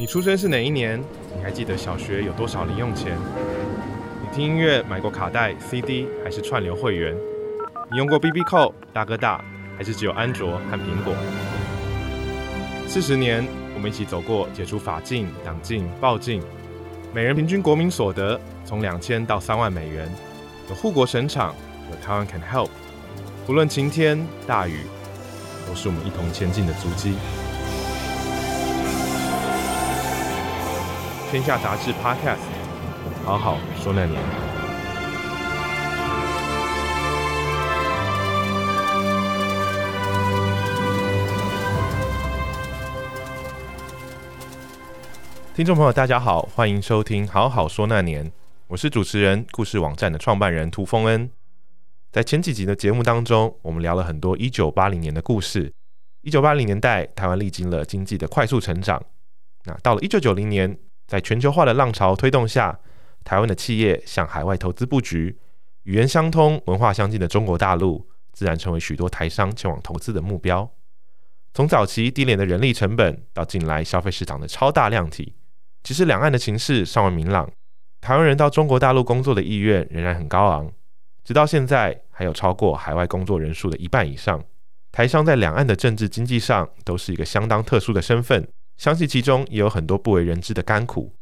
你出生是哪一年？你还记得小学有多少零用钱？你听音乐买过卡带、CD 还是串流会员？你用过 BB 扣、大哥大还是只有安卓和苹果？四十年，我们一起走过解除法禁、党禁、报禁，每人平均国民所得从两千到三万美元，有护国神场，有台湾 Can Help，不论晴天大雨，都是我们一同前进的足迹。天下杂志 Podcast，好好说那年。听众朋友，大家好，欢迎收听《好好说那年》，我是主持人，故事网站的创办人涂丰恩。在前几集的节目当中，我们聊了很多一九八零年的故事。一九八零年代，台湾历经了经济的快速成长。那到了一九九零年，在全球化的浪潮推动下，台湾的企业向海外投资布局，语言相通、文化相近的中国大陆，自然成为许多台商前往投资的目标。从早期低廉的人力成本，到近来消费市场的超大量体，其实两岸的情势尚未明朗，台湾人到中国大陆工作的意愿仍然很高昂。直到现在，还有超过海外工作人数的一半以上，台商在两岸的政治经济上都是一个相当特殊的身份。相信其中也有很多不为人知的甘苦。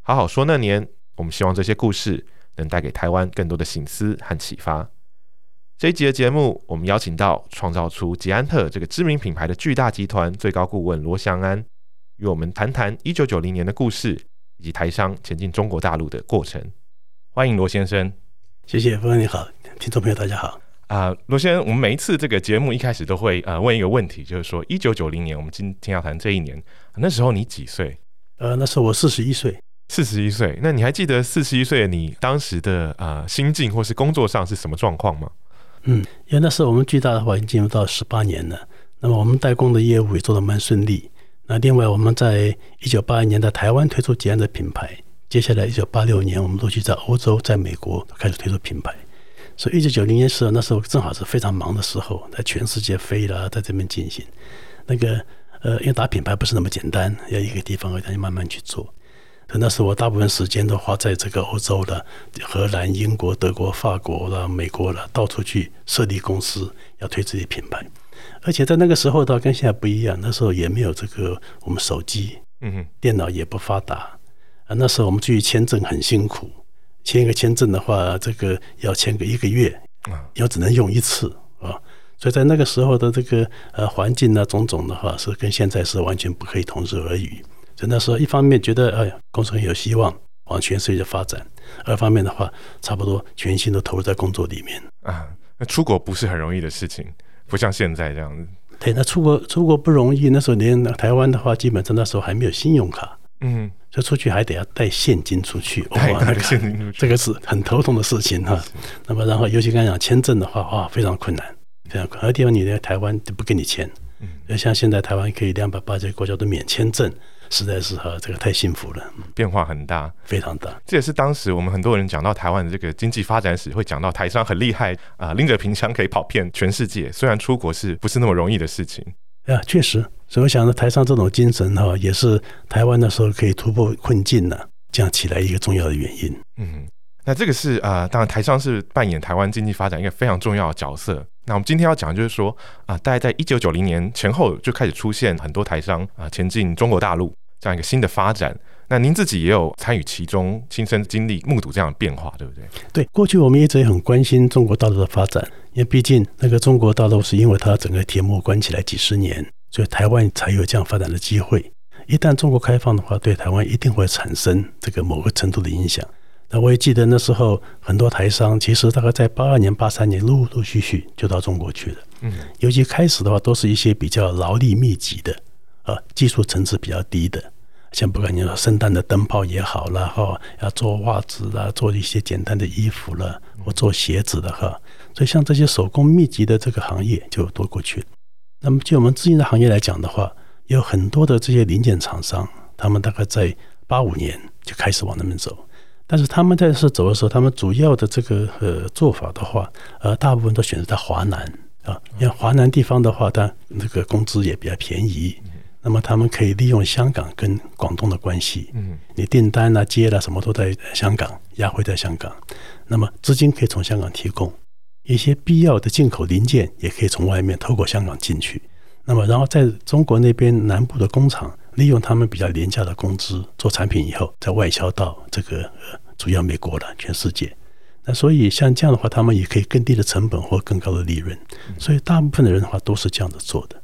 好好说那年，我们希望这些故事能带给台湾更多的醒思和启发。这一集的节目，我们邀请到创造出捷安特这个知名品牌的巨大集团最高顾问罗祥安，与我们谈谈一九九零年的故事，以及台商前进中国大陆的过程。欢迎罗先生。谢谢，风你好，听众朋友大家好。啊、呃，罗先生，我们每一次这个节目一开始都会呃问一个问题，就是说一九九零年，我们今天要谈这一年，那时候你几岁？呃，那时候我四十一岁。四十一岁，那你还记得四十一岁的你当时的呃心境或是工作上是什么状况吗？嗯，因为那时候我们巨大的话已经进入到十八年了，那么我们代工的业务也做得蛮顺利。那另外我们在一九八一年在台湾推出捷安的品牌，接下来一九八六年我们陆续在欧洲、在美国开始推出品牌。所以一九九零年时候，那时候正好是非常忙的时候，在全世界飞了，在这边进行那个呃，因为打品牌不是那么简单，要一个地方而已，慢慢去做。那时候我大部分时间都花在这个欧洲的荷兰、英国、德国、法国了、美国了，到处去设立公司，要推自己品牌。而且在那个时候倒跟现在不一样，那时候也没有这个我们手机，嗯哼，电脑也不发达啊。那时候我们去签证很辛苦。签一个签证的话，这个要签个一个月，啊又只能用一次啊，所以在那个时候的这个呃环境呢，种种的话是跟现在是完全不可以同日而语。所以那时候一方面觉得哎呀，工程很有希望往全世界发展，二方面的话差不多全心都投入在工作里面啊。那出国不是很容易的事情，不像现在这样子。对，那出国出国不容易。那时候连台湾的话，基本上那时候还没有信用卡。嗯。就出去还得要带现金出去，哇，那个这个是很头痛的事情哈。那么然后尤其刚才讲签证的话，哇，非常困难，非常困难。很多地方你在台湾就不给你签，嗯，像现在台湾可以两百八十个国家都免签证，实在是哈，这个太幸福了。变化很大，非常大。这也是当时我们很多人讲到台湾的这个经济发展史，会讲到台商很厉害啊，拎着平枪可以跑遍全世界。虽然出国是不是那么容易的事情？啊，确实。所以我想呢台商这种精神哈，也是台湾那时候可以突破困境呢，这样起来一个重要的原因。嗯，那这个是啊、呃，当然台商是扮演台湾经济发展一个非常重要的角色。那我们今天要讲的就是说啊、呃，大概在一九九零年前后就开始出现很多台商啊、呃、前进中国大陆这样一个新的发展。那您自己也有参与其中，亲身经历、目睹这样的变化，对不对？对，过去我们一直也很关心中国大陆的发展，因为毕竟那个中国大陆是因为它整个铁幕关起来几十年。所以台湾才有这样发展的机会。一旦中国开放的话，对台湾一定会产生这个某个程度的影响。那我也记得那时候很多台商，其实大概在八二年、八三年陆陆续续就到中国去了。嗯，尤其开始的话，都是一些比较劳力密集的，啊，技术层次比较低的，像不管你说圣诞的灯泡也好了哈，要做袜子啦，做一些简单的衣服了，或做鞋子的哈。所以像这些手工密集的这个行业就多过去了。那么，就我们自营的行业来讲的话，有很多的这些零件厂商，他们大概在八五年就开始往那边走。但是他们在是走的时候，他们主要的这个呃做法的话，呃，大部分都选择在华南啊，因为华南地方的话，它那个工资也比较便宜，那么他们可以利用香港跟广东的关系，嗯，你订单啊、接了什么都在香港，押汇在香港，那么资金可以从香港提供，一些必要的进口零件也可以从外面透过香港进去，那么然后在中国那边南部的工厂，利用他们比较廉价的工资做产品以后，再外销到这个呃主要美国了，全世界。那所以像这样的话，他们也可以更低的成本或更高的利润，所以大部分的人的话都是这样子做的。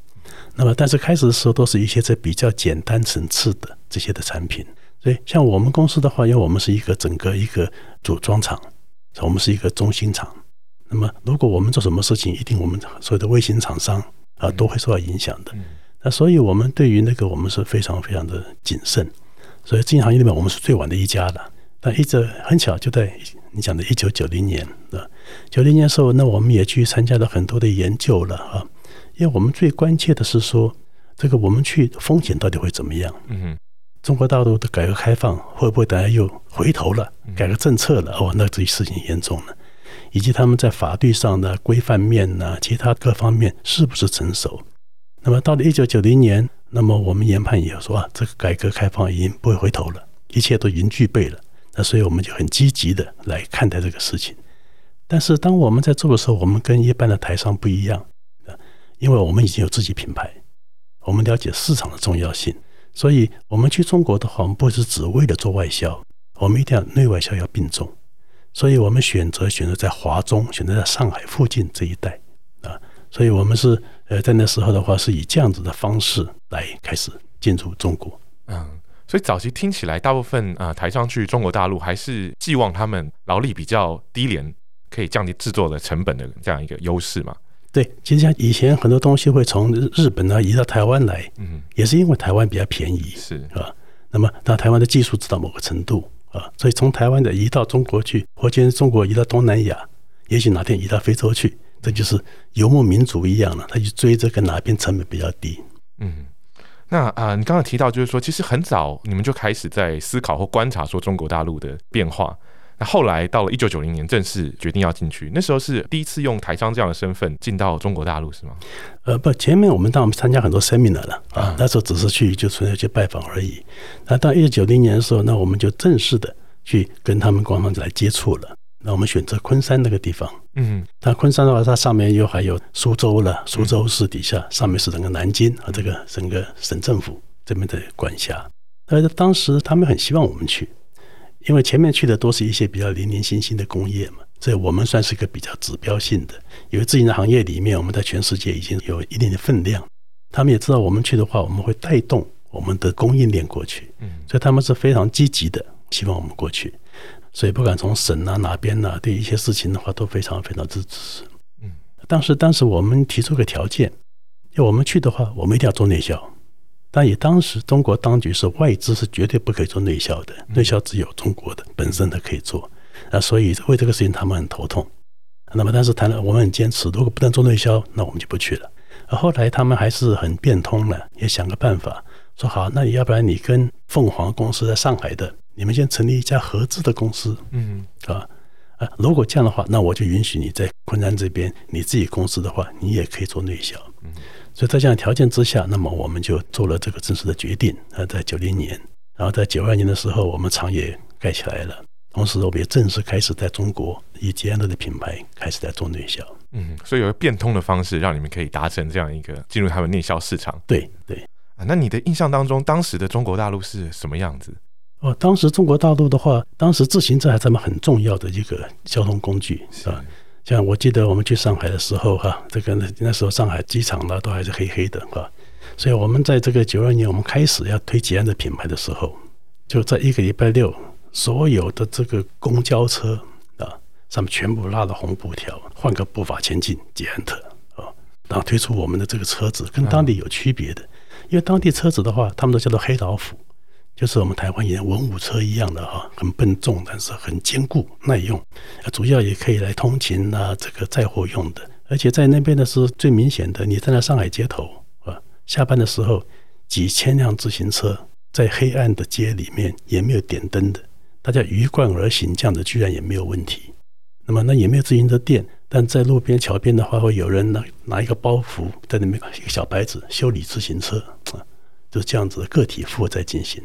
那么，但是开始的时候都是一些这比较简单层次的这些的产品。所以，像我们公司的话，因为我们是一个整个一个组装厂，我们是一个中心厂。那么，如果我们做什么事情，一定我们所有的微型厂商啊都会受到影响的。那所以，我们对于那个我们是非常非常的谨慎。所以，这行业里面我们是最晚的一家的。但一直很巧，就在你讲的一九九零年啊，九零年的时候，那我们也去参加了很多的研究了啊。因为我们最关切的是说，这个我们去风险到底会怎么样？嗯，中国大陆的改革开放会不会等下又回头了，改革政策了？哦，那这事情严重了。以及他们在法律上的规范面呐，其他各方面是不是成熟？那么到了一九九零年，那么我们研判也说啊，这个改革开放已经不会回头了，一切都已经具备了。那所以我们就很积极的来看待这个事情。但是当我们在做的时候，我们跟一般的台商不一样啊。因为我们已经有自己品牌，我们了解市场的重要性，所以我们去中国的话，我们不是只为了做外销，我们一定要内外销要并重，所以我们选择选择在华中，选择在上海附近这一带啊，所以我们是呃在那时候的话，是以这样子的方式来开始进入中国。嗯，所以早期听起来，大部分啊、呃、台商去中国大陆，还是寄望他们劳力比较低廉，可以降低制作的成本的这样一个优势嘛。对，其实像以前很多东西会从日本呢移到台湾来，嗯，也是因为台湾比较便宜，是啊？那么，那台湾的技术直到某个程度所以从台湾的移到中国去，或者中国移到东南亚，也许哪天移到非洲去，这就是游牧民族一样了，他去追这个哪边成本比较低。嗯，那啊、你刚刚提到就是说，其实很早你们就开始在思考或观察说中国大陆的变化。那后来到了一九九零年，正式决定要进去。那时候是第一次用台商这样的身份进到中国大陆，是吗？呃，不，前面我们当我们参加很多 seminar 了啊，那时候只是去就纯粹去拜访而已。那到一九九零年的时候，那我们就正式的去跟他们官方来接触了。那我们选择昆山那个地方，嗯，那昆山的话，它上面又还有苏州了，苏州市底下上面是整个南京和这个整个省政府这边的管辖。那，当时他们很希望我们去。因为前面去的都是一些比较零零星星的工业嘛，所以我们算是一个比较指标性的。因为自己的行业里面，我们在全世界已经有一定的分量。他们也知道我们去的话，我们会带动我们的供应链过去。嗯，所以他们是非常积极的，希望我们过去。所以不管从省啊哪边啊，对一些事情的话，都非常非常支持。嗯，但是当时我们提出个条件，要我们去的话，我们一定要做内销。但以当时中国当局是外资是绝对不可以做内销的，内销只有中国的本身的可以做，啊，所以为这个事情他们很头痛。那么但是谈了，我们很坚持，如果不能做内销，那我们就不去了。而后来他们还是很变通了，也想个办法，说好，那你要不然你跟凤凰公司在上海的，你们先成立一家合资的公司，嗯，啊啊，如果这样的话，那我就允许你在昆山这边你自己公司的话，你也可以做内销，嗯。所以在这样的条件之下，那么我们就做了这个正式的决定。呃，在九零年，然后在九二年的时候，我们厂也盖起来了。同时，我们也正式开始在中国以捷安特的品牌开始在做内销。嗯，所以有个变通的方式，让你们可以达成这样一个进入他们内销市场。对对啊，那你的印象当中，当时的中国大陆是什么样子？哦，当时中国大陆的话，当时自行车还是么很重要的一个交通工具，是吧？像我记得我们去上海的时候，哈，这个那那时候上海机场呢都还是黑黑的，哈，所以我们在这个九二年我们开始要推捷安特品牌的时候，就在一个礼拜六，所有的这个公交车啊上面全部拉了红布条，换个步伐前进，捷安特啊，然后推出我们的这个车子，跟当地有区别的，因为当地车子的话，他们都叫做黑老虎。就是我们台湾以前文武车一样的哈，很笨重，但是很坚固耐用，主要也可以来通勤啊，这个载货用的。而且在那边的是最明显的，你站在上海街头啊，下班的时候，几千辆自行车在黑暗的街里面也没有点灯的，大家鱼贯而行，这样的居然也没有问题。那么那也没有自行车店，但在路边桥边的话，会有人拿拿一个包袱在那边一个小牌子修理自行车啊。就是这样子的个体户在进行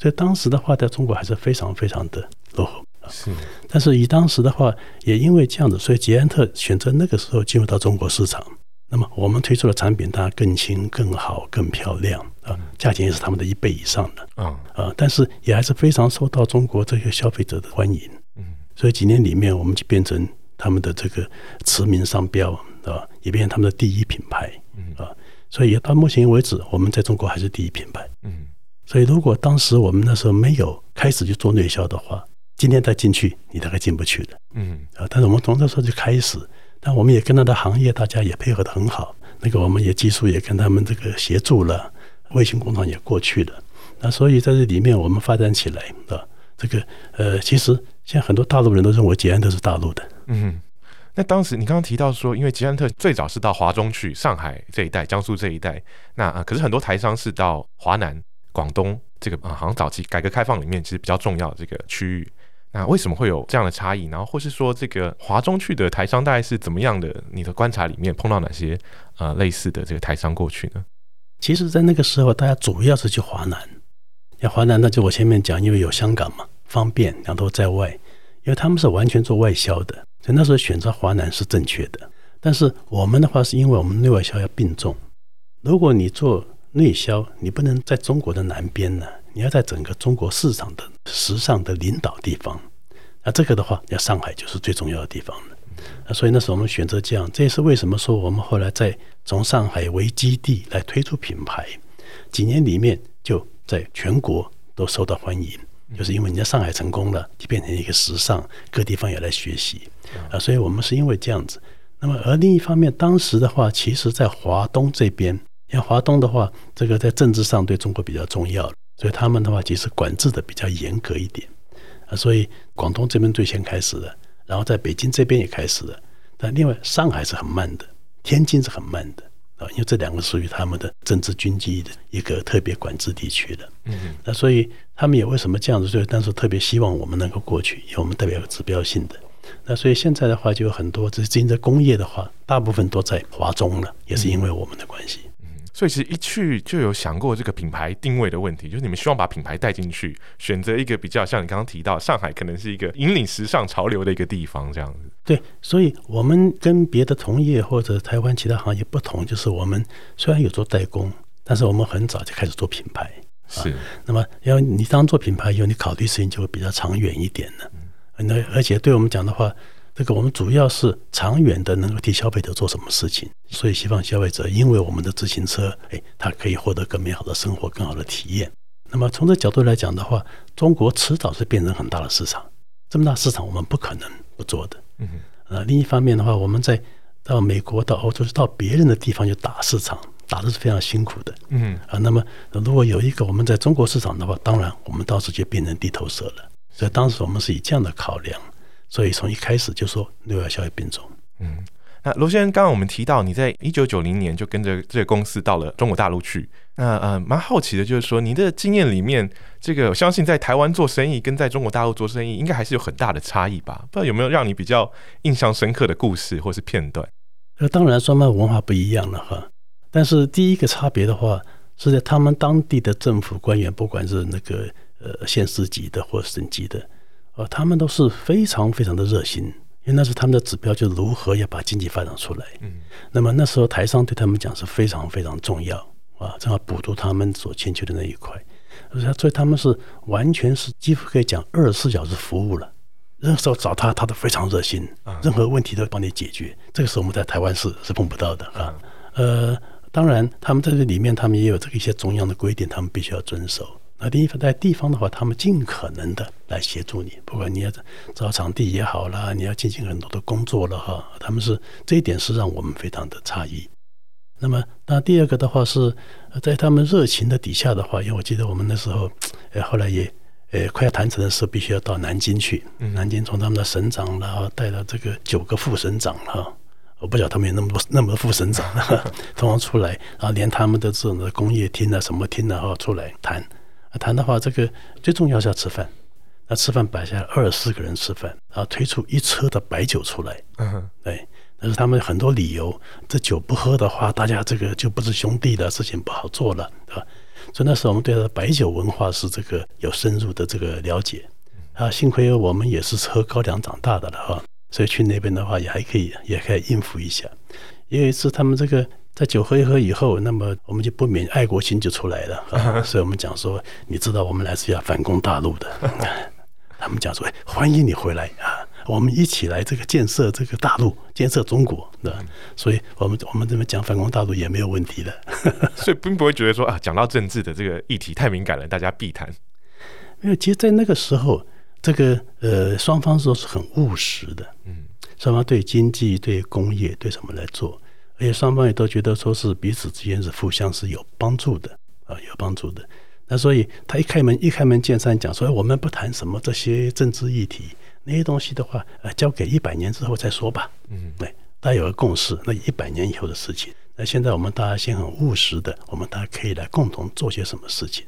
所以当时的话，在中国还是非常非常的落后啊。是，但是以当时的话，也因为这样子，所以捷安特选择那个时候进入到中国市场。那么我们推出的产品，它更轻、更好、更漂亮啊，价钱也是他们的一倍以上的啊啊，但是也还是非常受到中国这些消费者的欢迎。嗯，所以几年里面，我们就变成他们的这个驰名商标啊，也变成他们的第一品牌。嗯啊，所以到目前为止，我们在中国还是第一品牌。嗯，所以如果当时我们那时候没有开始去做内销的话，今天再进去，你大概进不去的。嗯啊，但是我们从那时候就开始。但我们也跟他的行业，大家也配合得很好。那个我们也技术也跟他们这个协助了，卫星工厂也过去了。那所以在这里面，我们发展起来啊，这个呃，其实现在很多大陆人都认为捷安特是大陆的。嗯，那当时你刚刚提到说，因为捷安特最早是到华中去，上海这一带、江苏这一带，那啊，可是很多台商是到华南、广东这个啊，好像早期改革开放里面其实比较重要的这个区域。那为什么会有这样的差异？然后或是说，这个华中去的台商大概是怎么样的？你的观察里面碰到哪些呃类似的这个台商过去呢？其实，在那个时候，大家主要是去华南。那华南，那就我前面讲，因为有香港嘛，方便，两头在外，因为他们是完全做外销的，所以那时候选择华南是正确的。但是我们的话，是因为我们内外销要并重。如果你做内销，你不能在中国的南边呢。你要在整个中国市场的时尚的领导地方，那这个的话，要上海就是最重要的地方了。那所以那时候我们选择这样，这也是为什么说我们后来在从上海为基地来推出品牌，几年里面就在全国都受到欢迎，就是因为你在上海成功了，就变成一个时尚，各地方也来学习啊。所以我们是因为这样子。那么而另一方面，当时的话，其实在华东这边，因为华东的话，这个在政治上对中国比较重要。所以他们的话其实管制的比较严格一点啊，所以广东这边最先开始的，然后在北京这边也开始的，但另外上海是很慢的，天津是很慢的啊，因为这两个属于他们的政治军机的一个特别管制地区的。嗯嗯。那所以他们也为什么这样子？所以当时特别希望我们能够过去，因为我们代表有指标性的。那所以现在的话就有很多，这是因为工业的话，大部分都在华中了，也是因为我们的关系。所以其实一去就有想过这个品牌定位的问题，就是你们希望把品牌带进去，选择一个比较像你刚刚提到上海可能是一个引领时尚潮流的一个地方这样子。对，所以我们跟别的同业或者台湾其他行业不同，就是我们虽然有做代工，但是我们很早就开始做品牌。是。啊、那么要你当做品牌以后，你考虑事情就会比较长远一点了。嗯。那而且对我们讲的话。这个我们主要是长远的，能够替消费者做什么事情，所以希望消费者因为我们的自行车，哎，他可以获得更美好的生活、更好的体验。那么从这角度来讲的话，中国迟早是变成很大的市场，这么大市场我们不可能不做的。嗯，呃，另一方面的话，我们在到美国、到欧洲、到别人的地方去打市场，打的是非常辛苦的。嗯，啊，那么如果有一个我们在中国市场的话，当然我们到时就变成地头蛇了。所以当时我们是以这样的考量。所以从一开始就说内外销要并重。嗯，那罗先生，刚刚我们提到你在一九九零年就跟着这个公司到了中国大陆去。那呃，蛮好奇的，就是说您的经验里面，这个我相信在台湾做生意跟在中国大陆做生意，应该还是有很大的差异吧？不知道有没有让你比较印象深刻的故事或是片段？那，当然双方文化不一样了哈。但是第一个差别的话，是在他们当地的政府官员，不管是那个呃县市级的或省级的。呃，他们都是非常非常的热心，因为那是他们的指标，就是如何要把经济发展出来。嗯，那么那时候台商对他们讲是非常非常重要啊，正好补足他们所欠缺的那一块。所以他们是完全是几乎可以讲二十四小时服务了，任何时候找他，他都非常热心，任何问题都帮你解决。这个是我们在台湾是是碰不到的啊。呃，当然他们在这里面，他们也有这个一些中央的规定，他们必须要遵守。那第一方在地方的话，他们尽可能的来协助你，不管你要找场地也好啦，你要进行很多的工作了哈，他们是这一点是让我们非常的诧异。那么，那第二个的话是在他们热情的底下的话，因为我记得我们那时候，呃，后来也呃快要谈成的时候，必须要到南京去，南京从他们的省长然后带到这个九个副省长哈，我不晓得他们有那么多那么多副省长，通常出来，然后连他们的这种的工业厅啊什么厅啊哈出来谈。谈的话，这个最重要是要吃饭。那吃饭摆下来二十四个人吃饭，然后推出一车的白酒出来。嗯哼，对，但是他们很多理由，这酒不喝的话，大家这个就不是兄弟的事情不好做了，对吧？所以那时候我们对他的白酒文化是这个有深入的这个了解。啊，幸亏我们也是喝高粱长大的了哈，所以去那边的话也还可以，也可以应付一下。有一次他们这个在酒喝一喝以后，那么我们就不免爱国心就出来了啊，所以我们讲说，你知道我们来是要反攻大陆的，他们讲说，哎，欢迎你回来啊，我们一起来这个建设这个大陆，建设中国，对吧？所以我们我们这边讲反攻大陆也没有问题的，所以并不会觉得说啊，讲到政治的这个议题太敏感了，大家避谈。没有其实，在那个时候。这个呃，双方都是很务实的，嗯，双方对经济、对工业、对什么来做，而且双方也都觉得说是彼此之间是互相是有帮助的啊，有帮助的。那所以他一开门一开门见山讲说，我们不谈什么这些政治议题那些东西的话，呃，交给一百年之后再说吧。嗯，对，大家有个共识，那一百年以后的事情。那现在我们大家先很务实的，我们大家可以来共同做些什么事情。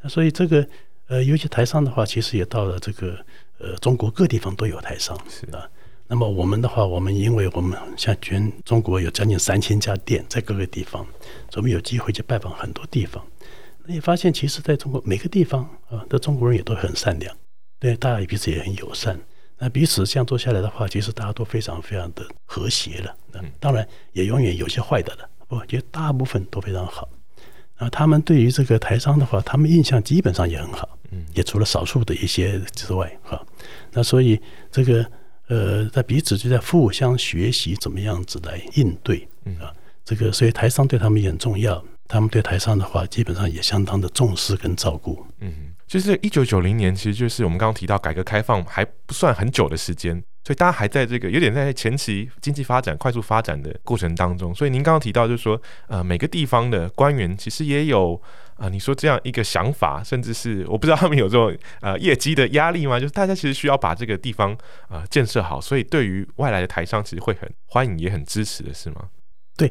那所以这个。呃，尤其台商的话，其实也到了这个呃，中国各地方都有台商，是啊。那么我们的话，我们因为我们像全中国有将近三千家店在各个地方，所以我们有机会去拜访很多地方。那也发现，其实在中国每个地方啊，的中国人也都很善良，对大家彼此也很友善。那彼此这样做下来的话，其实大家都非常非常的和谐了。嗯，当然也永远有些坏的了，我觉得大部分都非常好。啊，他们对于这个台商的话，他们印象基本上也很好，嗯，也除了少数的一些之外，哈，那所以这个呃，在彼此就在互相学习怎么样子来应对，啊，这个所以台商对他们也很重要，他们对台商的话，基本上也相当的重视跟照顾，嗯，就是一九九零年，其实就是我们刚刚提到改革开放还不算很久的时间。所以大家还在这个有点在前期经济发展快速发展的过程当中，所以您刚刚提到就是说，呃，每个地方的官员其实也有啊、呃，你说这样一个想法，甚至是我不知道他们有这种呃业绩的压力吗？就是大家其实需要把这个地方啊、呃、建设好，所以对于外来的台商其实会很欢迎，也很支持的是吗？对，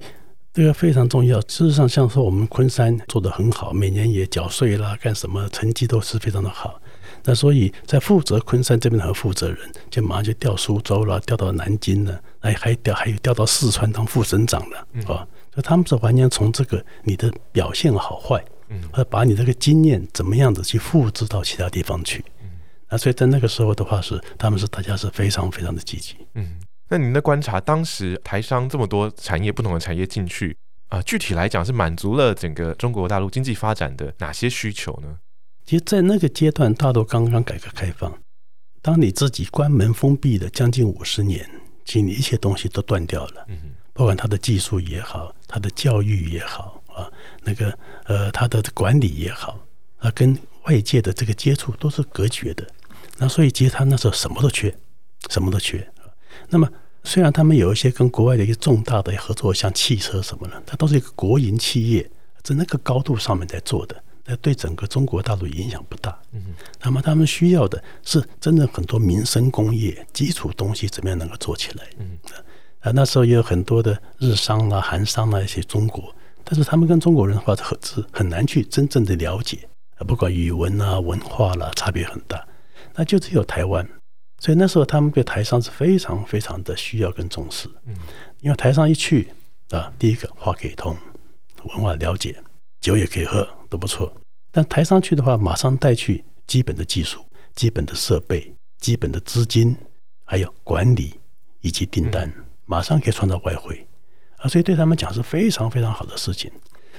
这个非常重要。事实上，像说我们昆山做得很好，每年也缴税啦，干什么成绩都是非常的好。那所以在负责昆山这边的负责人，就马上就调苏州了，调到南京了，哎，还调还有调到四川当副省长了，啊、嗯，所以他们是完全从这个你的表现好坏，嗯，把你这个经验怎么样子去复制到其他地方去，嗯，那所以在那个时候的话是，他们是大家是非常非常的积极，嗯，那您的观察，当时台商这么多产业不同的产业进去啊、呃，具体来讲是满足了整个中国大陆经济发展的哪些需求呢？其实，在那个阶段，大陆刚刚改革开放，当你自己关门封闭了将近五十年，其实你一切东西都断掉了。嗯，不管他的技术也好，他的教育也好啊，那个呃，他的管理也好，啊，跟外界的这个接触都是隔绝的。那所以，其实他那时候什么都缺，什么都缺。那么，虽然他们有一些跟国外的一些重大的合作，像汽车什么的，它都是一个国营企业，在那个高度上面在做的。那对整个中国大陆影响不大。嗯，那么他们需要的是真正很多民生工业基础东西怎么样能够做起来？嗯，啊，那时候也有很多的日商啊、韩商啊一些中国，但是他们跟中国人的话很很难去真正的了解啊，不管语文啊、文化啦、啊，差别很大。那就只有台湾，所以那时候他们对台商是非常非常的需要跟重视。嗯，因为台商一去啊，第一个话可以通，文化了解，酒也可以喝。都不错，但台商去的话，马上带去基本的技术、基本的设备、基本的资金，还有管理以及订单，马上可以创造外汇啊！所以对他们讲是非常非常好的事情。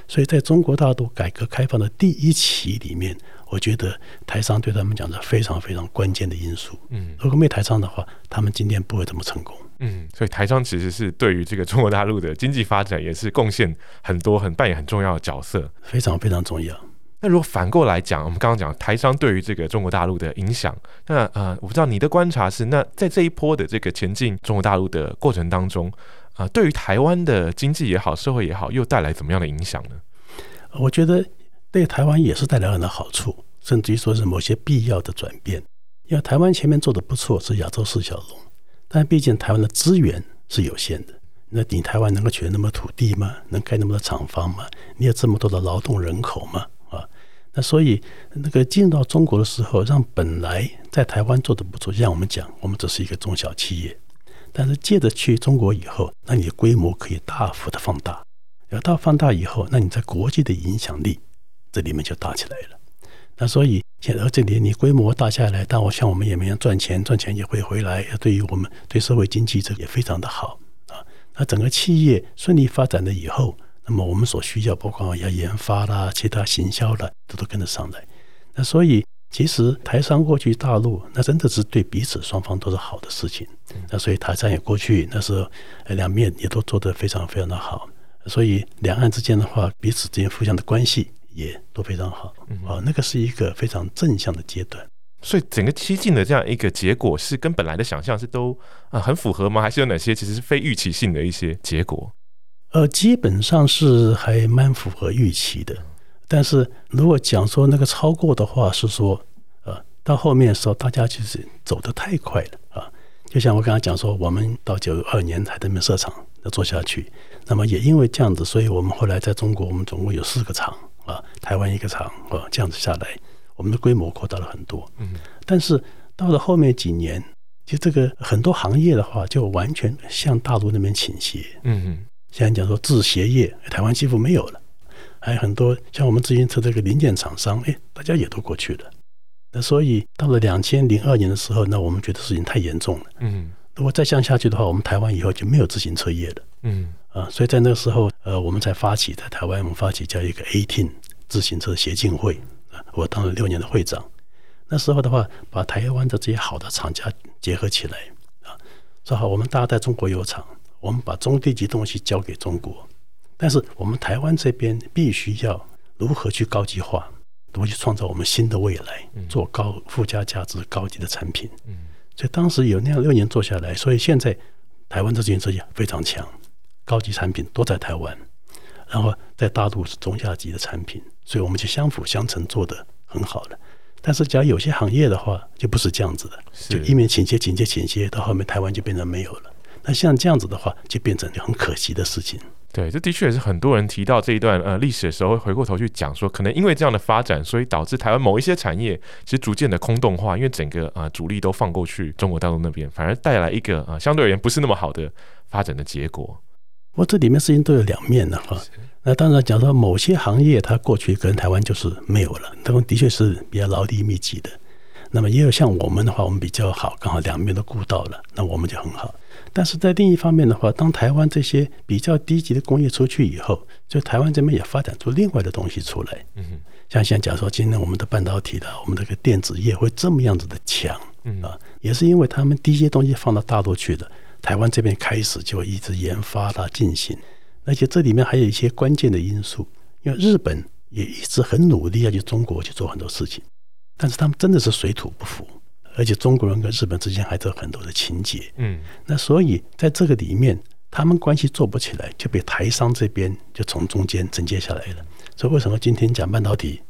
所以在中国大陆改革开放的第一期里面，我觉得台商对他们讲是非常非常关键的因素。嗯，如果没台商的话，他们今天不会这么成功。嗯，所以台商其实是对于这个中国大陆的经济发展也是贡献很多，很扮演很重要的角色，非常非常重要。那如果反过来讲，我们刚刚讲台商对于这个中国大陆的影响，那呃，我不知道你的观察是，那在这一波的这个前进中国大陆的过程当中，啊、对于台湾的经济也好，社会也好，又带来怎么样的影响呢？我觉得对台湾也是带来很多好处，甚至于说是某些必要的转变。因为台湾前面做的不错，是亚洲四小龙。但毕竟台湾的资源是有限的，那你台湾能够取得那么土地吗？能盖那么多厂房吗？你有这么多的劳动人口吗？啊，那所以那个进入到中国的时候，让本来在台湾做的不错，像我们讲，我们只是一个中小企业，但是借着去中国以后，那你的规模可以大幅的放大，要到放大以后，那你在国际的影响力这里面就大起来了。那所以现在这里你规模大下来，但我想我们也没样赚钱，赚钱也会回来，对于我们对社会经济这个也非常的好啊。那整个企业顺利发展了以后，那么我们所需要包括要研发啦、其他行销啦，都都跟得上来。那所以其实台商过去大陆，那真的是对彼此双方都是好的事情。那所以台商也过去，那时候两面也都做得非常非常的好。所以两岸之间的话，彼此之间互相的关系。也都非常好，哦，那个是一个非常正向的阶段。所以整个七进的这样一个结果，是跟本来的想象是都啊很符合吗？还是有哪些其实是非预期性的一些结果？呃，基本上是还蛮符合预期的。但是如果讲说那个超过的话，是说呃，到后面的时候，大家其实走得太快了啊。就像我刚刚讲说，我们到九二年才在那边设厂要做下去，那么也因为这样子，所以我们后来在中国，我们总共有四个厂。啊，台湾一个厂啊，这样子下来，我们的规模扩大了很多。嗯，但是到了后面几年，其实这个很多行业的话，就完全向大陆那边倾斜。嗯嗯，现在讲说制鞋业，台湾几乎没有了，还有很多像我们自行车这个零件厂商，哎，大家也都过去了。那所以到了两千零二年的时候，那我们觉得事情太严重了。嗯，如果再这样下去的话，我们台湾以后就没有自行车业了。嗯。啊，所以在那个时候，呃，我们才发起在台湾，我们发起叫一个 ATIN 自行车协进会啊，我当了六年的会长。那时候的话，把台湾的这些好的厂家结合起来啊，说好，我们大家在中国有厂，我们把中低级东西交给中国，但是我们台湾这边必须要如何去高级化，如何去创造我们新的未来，做高附加价值、高级的产品。嗯，所以当时有那样六年做下来，所以现在台湾的自行车业非常强。高级产品都在台湾，然后在大陆是中下级的产品，所以我们就相辅相成，做得很好了。但是，假如有些行业的话，就不是这样子的，就一面倾斜、倾斜、倾斜，到后面台湾就变成没有了。那像这样子的话，就变成很可惜的事情。对，这的确也是很多人提到这一段呃历史的时候，会回过头去讲说，可能因为这样的发展，所以导致台湾某一些产业其实逐渐的空洞化，因为整个啊、呃、主力都放过去中国大陆那边，反而带来一个啊、呃、相对而言不是那么好的发展的结果。不过这里面事情都有两面的哈。那当然讲说某些行业它过去跟台湾就是没有了，他们的确是比较劳力密集的。那么也有像我们的话，我们比较好，刚好两面都顾到了，那我们就很好。但是在另一方面的话，当台湾这些比较低级的工业出去以后，就台湾这边也发展出另外的东西出来。嗯哼。像现在讲说今天我们的半导体的，我们这个电子业会这么样子的强，嗯啊，也是因为他们低阶东西放到大陆去的。台湾这边开始就一直研发它进行，而且这里面还有一些关键的因素，因为日本也一直很努力要去中国去做很多事情，但是他们真的是水土不服，而且中国人跟日本之间还有很多的情节，嗯，那所以在这个里面，他们关系做不起来，就被台商这边就从中间承接下来了。所以为什么今天讲半导体？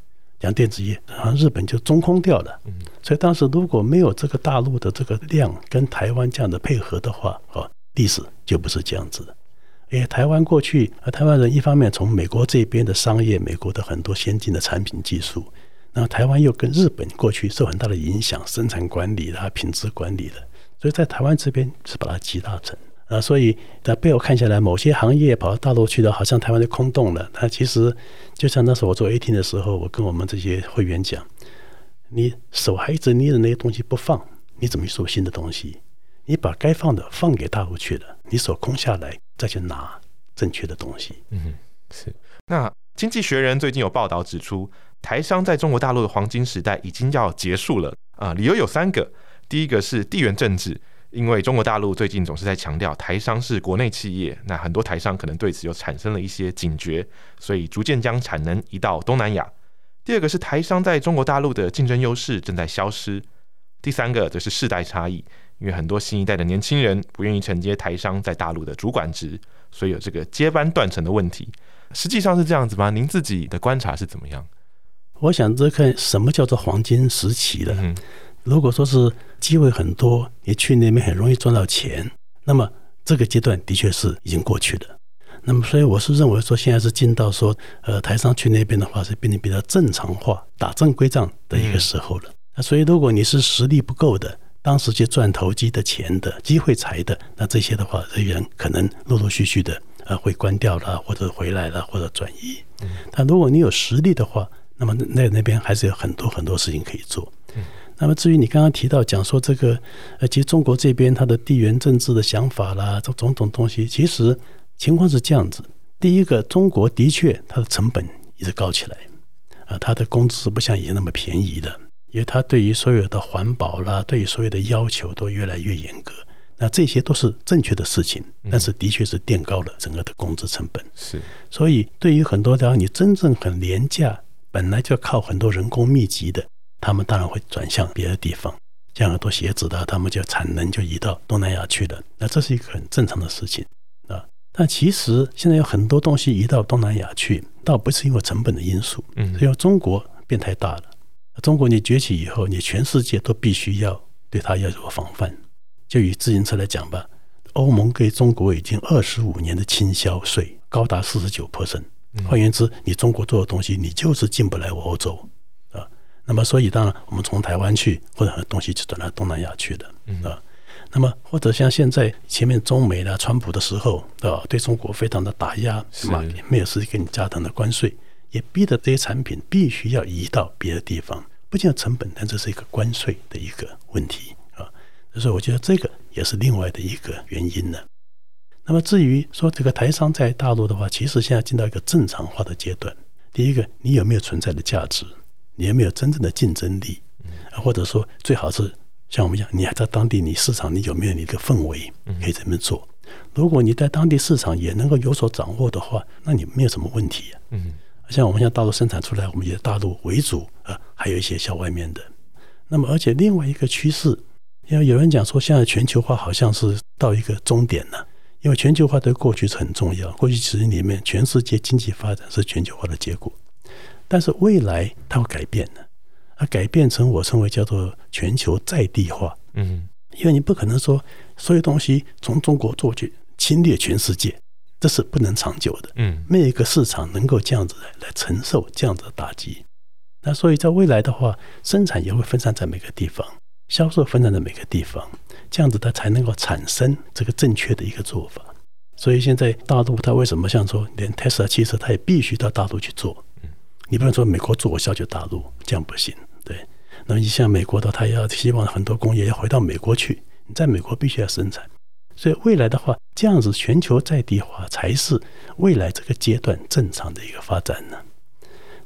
讲电子业，好像日本就中空掉了。所以当时如果没有这个大陆的这个量跟台湾这样的配合的话，啊，历史就不是这样子的。因为台湾过去，啊，台湾人一方面从美国这边的商业，美国的很多先进的产品技术，那台湾又跟日本过去受很大的影响，生产管理啦、品质管理的，所以在台湾这边是把它集大成。啊，所以在背后看下来，某些行业跑到大陆去的，好像台湾就空洞了。那其实就像那时候我做 A T 的时候，我跟我们这些会员讲，你手还一直捏着那些东西不放，你怎么去做新的东西？你把该放的放给大陆去了，你手空下来再去拿正确的东西。嗯，是。那经济学人最近有报道指出，台商在中国大陆的黄金时代已经要结束了啊，理由有三个，第一个是地缘政治。因为中国大陆最近总是在强调台商是国内企业，那很多台商可能对此又产生了一些警觉，所以逐渐将产能移到东南亚。第二个是台商在中国大陆的竞争优势正在消失。第三个则是世代差异，因为很多新一代的年轻人不愿意承接台商在大陆的主管职，所以有这个接班断层的问题。实际上是这样子吗？您自己的观察是怎么样？我想这看什么叫做黄金时期了。嗯如果说是机会很多，你去那边很容易赚到钱，那么这个阶段的确是已经过去了。那么，所以我是认为说，现在是进到说，呃，台商去那边的话是变得比较正常化、打正规仗的一个时候了。那所以，如果你是实力不够的，当时去赚投机的钱的机会财的，那这些的话，人员可能陆陆续续的呃会关掉了，或者回来了，或者转移。但如果你有实力的话，那么那那边还是有很多很多事情可以做。那么至于你刚刚提到讲说这个，呃，其实中国这边它的地缘政治的想法啦，这种种东西，其实情况是这样子。第一个，中国的确它的成本一直高起来，啊，它的工资是不像以前那么便宜的，因为它对于所有的环保啦，对于所有的要求都越来越严格。那这些都是正确的事情，但是的确是垫高了整个的工资成本。是，所以对于很多的你真正很廉价，本来就要靠很多人工密集的。他们当然会转向别的地方，像很多鞋子的，他们就产能就移到东南亚去了。那这是一个很正常的事情啊。但其实现在有很多东西移到东南亚去，倒不是因为成本的因素，嗯，是因为中国变太大了。中国你崛起以后，你全世界都必须要对它要有防范。就以自行车来讲吧，欧盟给中国已经二十五年的倾销税高达四十九 percent。换言之，你中国做的东西，你就是进不来我欧洲啊。那么，所以当然，我们从台湾去，或者很多东西就转到东南亚去的，嗯、啊。那么，或者像现在前面中美的川普的时候，啊，对中国非常的打压，是吧？没有实际给你加强的关税，也逼得这些产品必须要移到别的地方，不仅要成本，但这是一个关税的一个问题啊。所以，我觉得这个也是另外的一个原因呢。那么，至于说这个台商在大陆的话，其实现在进到一个正常化的阶段。第一个，你有没有存在的价值？你有没有真正的竞争力？或者说，最好是像我们讲，你还在当地，你市场你有没有你的氛围可以这么做？如果你在当地市场也能够有所掌握的话，那你没有什么问题啊。嗯，像我们现在大陆生产出来，我们也大陆为主啊，还有一些小外面的。那么，而且另外一个趋势，因为有人讲说，现在全球化好像是到一个终点了，因为全球化对过去是很重要，过去几十年里面，全世界经济发展是全球化的结果。但是未来它会改变的，它改变成我称为叫做全球在地化。嗯，因为你不可能说所有东西从中国做去侵略全世界，这是不能长久的。嗯，没有一个市场能够这样子来来承受这样子的打击。那所以在未来的话，生产也会分散在每个地方，销售分散在每个地方，这样子它才能够产生这个正确的一个做法。所以现在大陆它为什么像说连特斯拉汽车它也必须到大陆去做？你不能说美国做我销去大陆，这样不行。对，那么你像美国的，他也要希望很多工业要回到美国去，你在美国必须要生产。所以未来的话，这样子全球在地化才是未来这个阶段正常的一个发展呢。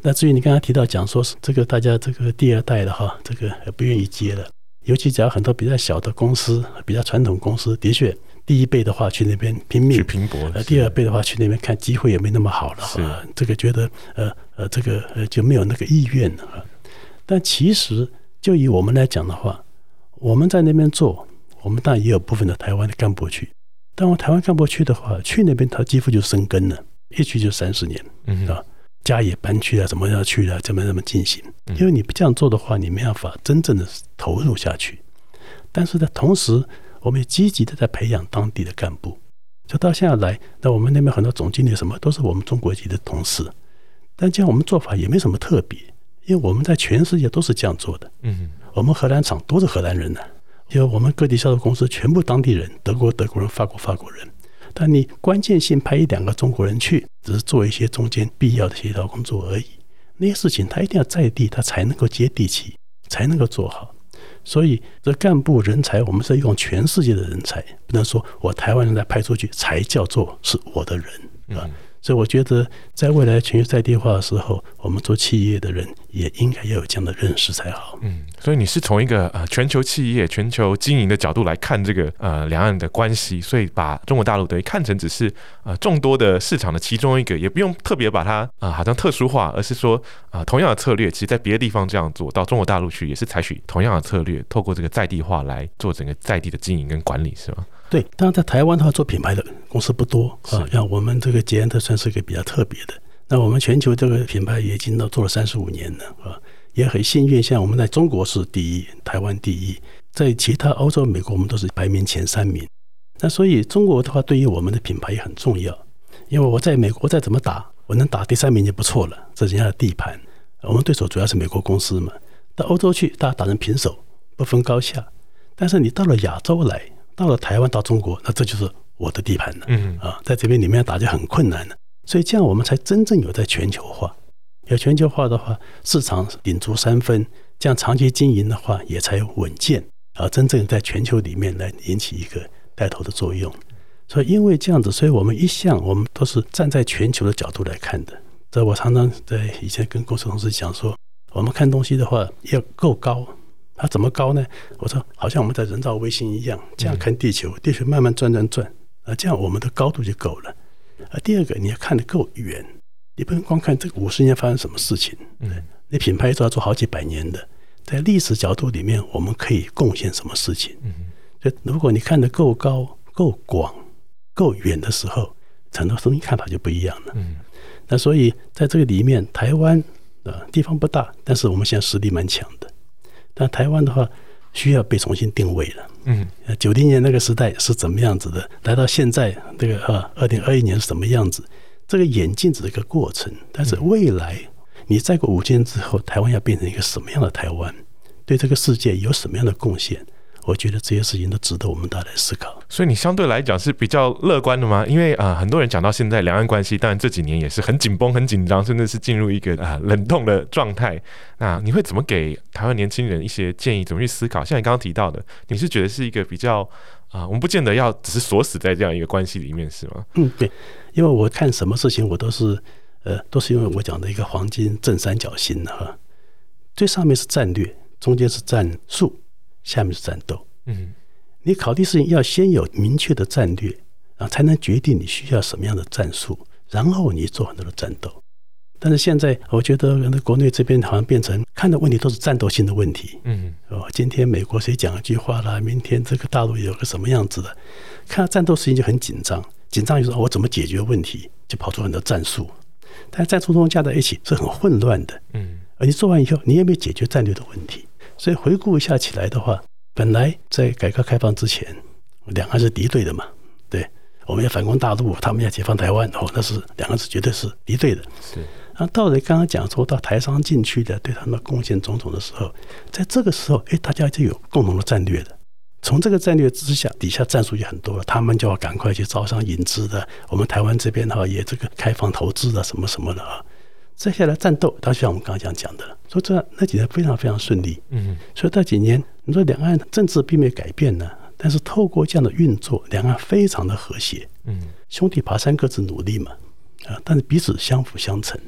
那至于你刚刚提到讲说是这个大家这个第二代的哈，这个也不愿意接了，尤其只要很多比较小的公司、比较传统公司，的确。第一辈的话去那边拼命，去拼搏；呃，第二辈的话去那边看机会也没那么好了，啊，这个觉得呃呃，这个呃就没有那个意愿了啊。但其实就以我们来讲的话，我们在那边做，我们当然也有部分的台湾的干部去。但我台湾干部去的话，去那边他几乎就生根了，一去就三十年，嗯啊，家也搬去了，怎么要去了，怎么怎么进行？因为你不这样做的话，你没办法真正的投入下去。但是呢，同时。我们也积极的在培养当地的干部，就到现在来，那我们那边很多总经理什么都是我们中国籍的同事，但这样我们做法也没什么特别，因为我们在全世界都是这样做的。嗯，我们荷兰厂都是荷兰人呢，因为我们各地销售公司全部当地人，德国德国人，法国法国人，但你关键性派一两个中国人去，只是做一些中间必要的协调工作而已。那些事情他一定要在地，他才能够接地气，才能够做好。所以，这干部人才，我们是用全世界的人才，不能说我台湾人来派出去才叫做是我的人啊。嗯所以我觉得，在未来全球在地化的时候，我们做企业的人也应该要有这样的认识才好。嗯，所以你是从一个呃全球企业、全球经营的角度来看这个呃两岸的关系，所以把中国大陆等于看成只是呃众多的市场的其中一个，也不用特别把它啊、好像特殊化，而是说啊、同样的策略，其实在别的地方这样做到中国大陆去也是采取同样的策略，透过这个在地化来做整个在地的经营跟管理，是吗？对，当然在台湾的话，做品牌的公司不多啊。像我们这个捷安特算是一个比较特别的。那我们全球这个品牌也已经都做了三十五年了啊，也很幸运，像我们在中国是第一，台湾第一，在其他欧洲、美国，我们都是排名前三名。那所以中国的话，对于我们的品牌也很重要。因为我在美国再怎么打，我能打第三名就不错了，这是人家的地盘。我们对手主要是美国公司嘛。到欧洲去，大家打成平手，不分高下。但是你到了亚洲来。到了台湾，到中国，那这就是我的地盘了。嗯啊，在这边里面打就很困难了。所以这样我们才真正有在全球化。有全球化的话，市场顶足三分，这样长期经营的话也才稳健，啊真正在全球里面来引起一个带头的作用。所以因为这样子，所以我们一向我们都是站在全球的角度来看的。这我常常在以前跟公司同事讲说，我们看东西的话要够高，它怎么高呢？我说好像我们在人造卫星一样，这样看地球，地球慢慢转转转，啊，这样我们的高度就够了。啊，第二个你要看得够远。你不能光看这个五十年发生什么事情，嗯，你品牌都要做好几百年的，在历史角度里面，我们可以贡献什么事情？嗯，所以如果你看得够高、够广、够远的时候，很多东西看法就不一样了。嗯，那所以在这个里面，台湾啊地方不大，但是我们现在实力蛮强的。但台湾的话，需要被重新定位了。嗯，九零年那个时代是怎么样子的？来到现在这个啊，二零二一年是什么样子？这个演进只是一个过程，但是未来你再过五千年之后，台湾要变成一个什么样的台湾？对这个世界有什么样的贡献？我觉得这些事情都值得我们大家来思考。所以你相对来讲是比较乐观的吗？因为啊、呃，很多人讲到现在两岸关系，当然这几年也是很紧绷、很紧张，甚至是进入一个啊、呃、冷冻的状态。那你会怎么给台湾年轻人一些建议？怎么去思考？像你刚刚提到的，你是觉得是一个比较。啊，我们不见得要只是锁死在这样一个关系里面，是吗？嗯，对，因为我看什么事情，我都是，呃，都是因为我讲的一个黄金正三角形哈，最上面是战略，中间是战术，下面是战斗。嗯，你考虑事情要先有明确的战略，啊，才能决定你需要什么样的战术，然后你做很多的战斗。但是现在，我觉得那国内这边好像变成看的问题都是战斗性的问题。嗯，哦，今天美国谁讲一句话啦？明天这个大陆有个什么样子的？看到战斗事情就很紧张，紧张就是我怎么解决问题，就跑出很多战术。但战术中加在一起是很混乱的。嗯，而你做完以后，你也没有解决战略的问题。所以回顾一下起来的话，本来在改革开放之前，两岸是敌对的嘛？对，我们要反攻大陆，他们要解放台湾，哦，那是两岸是绝对是敌对的。是。那到底刚刚讲说到台商进去的，对他们贡献种种的时候，在这个时候，哎，大家就有共同的战略的。从这个战略之下，底下战术就很多了，他们就要赶快去招商引资的。我们台湾这边哈也这个开放投资的什么什么的啊。接下来战斗，它就像我们刚刚讲讲的，说这那几年非常非常顺利。嗯，所以这几年你说两岸政治并没有改变呢，但是透过这样的运作，两岸非常的和谐。嗯，兄弟爬山各自努力嘛，啊，但是彼此相辅相成。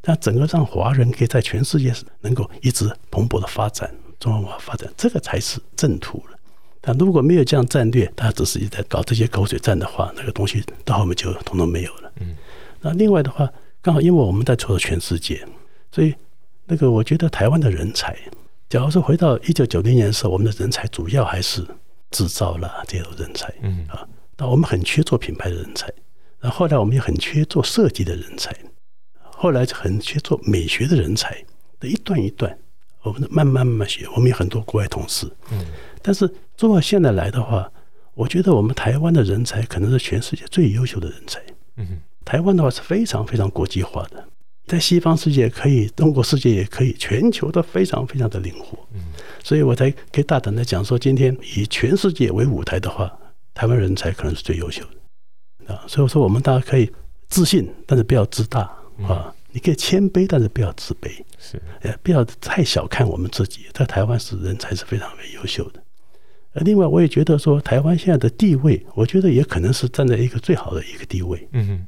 但整个让华人可以在全世界能够一直蓬勃的发展，中华文化发展，这个才是正途了。但如果没有这样战略，大家只是一直在搞这些口水战的话，那个东西到后面就统统没有了。嗯。那另外的话，刚好因为我们在走全世界，所以那个我觉得台湾的人才，假如说回到一九九零年的时候，我们的人才主要还是制造了这种人才。嗯。啊，那我们很缺做品牌的人才，然后后来我们也很缺做设计的人才。后来很缺做美学的人才的一段一段，我们慢慢慢慢学。我们有很多国外同事，嗯，但是做到现在来的话，我觉得我们台湾的人才可能是全世界最优秀的人才。嗯，台湾的话是非常非常国际化的，在西方世界可以，中国世界也可以，全球都非常非常的灵活。嗯，所以我才可以大胆的讲说，今天以全世界为舞台的话，台湾人才可能是最优秀的啊。所以我说，我们大家可以自信，但是不要自大。啊，你可以谦卑，但是不要自卑，是，呃，不要太小看我们自己。在台湾是人才是非常非常优秀的。呃，另外我也觉得说，台湾现在的地位，我觉得也可能是站在一个最好的一个地位。嗯哼，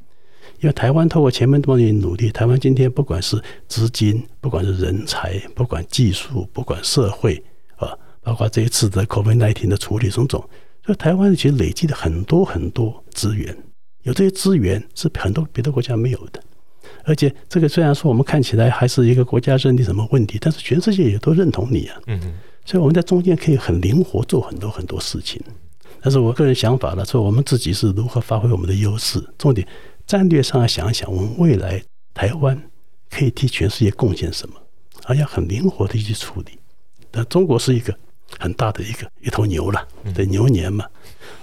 因为台湾透过前面多年努力，台湾今天不管是资金，不管是人才，不管技术，不管社会啊，包括这一次的 COVID-19 的处理种种，所以台湾其实累积了很多很多资源，有这些资源是很多别的国家没有的。而且这个虽然说我们看起来还是一个国家认定什么问题，但是全世界也都认同你啊。嗯嗯。所以我们在中间可以很灵活做很多很多事情。但是我个人想法呢，说我们自己是如何发挥我们的优势，重点战略上要想一想，我们未来台湾可以替全世界贡献什么，而要很灵活的去处理。但中国是一个很大的一个一头牛了，对牛年嘛。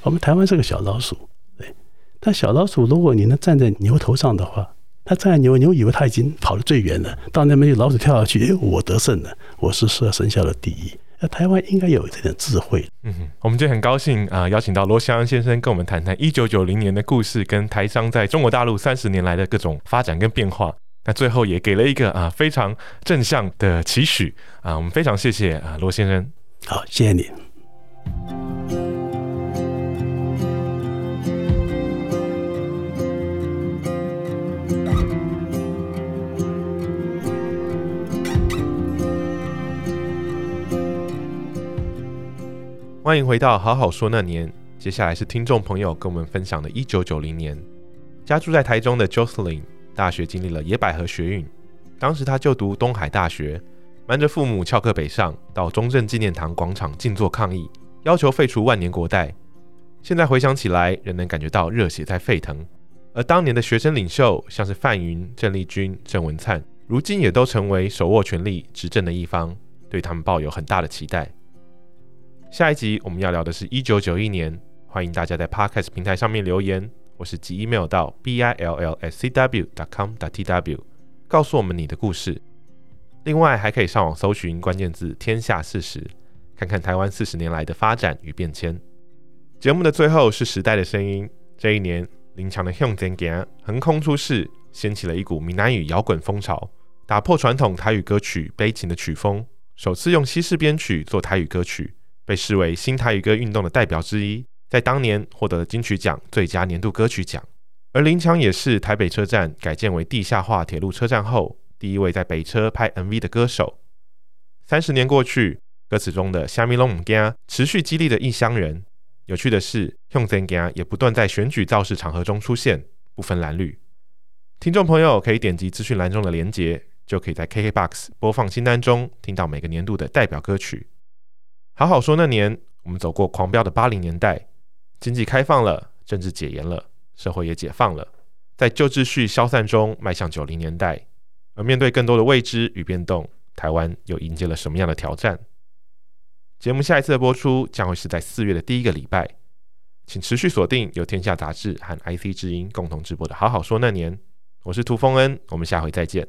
我们台湾是个小老鼠，对。但小老鼠如果你能站在牛头上的话，它站在牛，牛以为它已经跑得最远了，到那边有老鼠跳下去，哎，我得胜了，我是十二生肖的第一。那台湾应该有这点智慧。嗯哼，我们今天很高兴啊、呃，邀请到罗祥先生跟我们谈谈一九九零年的故事，跟台商在中国大陆三十年来的各种发展跟变化。那最后也给了一个啊非常正向的期许啊，我们非常谢谢啊罗先生。好，谢谢你。欢迎回到好好说那年，接下来是听众朋友跟我们分享的1990年，家住在台中的 Jocelyn。大学经历了野百合学运，当时他就读东海大学，瞒着父母翘课北上，到中正纪念堂广场静坐抗议，要求废除万年国代。现在回想起来，仍能感觉到热血在沸腾。而当年的学生领袖，像是范云、郑丽君、郑文灿，如今也都成为手握权力执政的一方，对他们抱有很大的期待。下一集我们要聊的是一九九一年，欢迎大家在 Podcast 平台上面留言。或是寄 email 到 b i l l s c w. dot com 打 t w，告诉我们你的故事。另外，还可以上网搜寻关键字“天下四十”，看看台湾四十年来的发展与变迁。节目的最后是时代的声音。这一年，林强的《向前行》横空出世，掀起了一股闽南语摇滚风潮，打破传统台语歌曲悲情的曲风，首次用西式编曲做台语歌曲，被视为新台语歌运动的代表之一。在当年获得了金曲奖最佳年度歌曲奖，而林强也是台北车站改建为地下化铁路车站后第一位在北车拍 MV 的歌手。三十年过去，歌词中的“虾米拢唔惊”持续激励着异乡人。有趣的是，“向前行”也不断在选举造势场合中出现，不分蓝绿。听众朋友可以点击资讯栏中的连结，就可以在 KKBOX 播放清单中听到每个年度的代表歌曲。好好说那年，我们走过狂飙的八零年代。经济开放了，政治解严了，社会也解放了，在旧秩序消散中迈向九零年代，而面对更多的未知与变动，台湾又迎接了什么样的挑战？节目下一次的播出将会是在四月的第一个礼拜，请持续锁定由天下杂志和 IC 之音共同直播的《好好说那年》，我是涂丰恩，我们下回再见。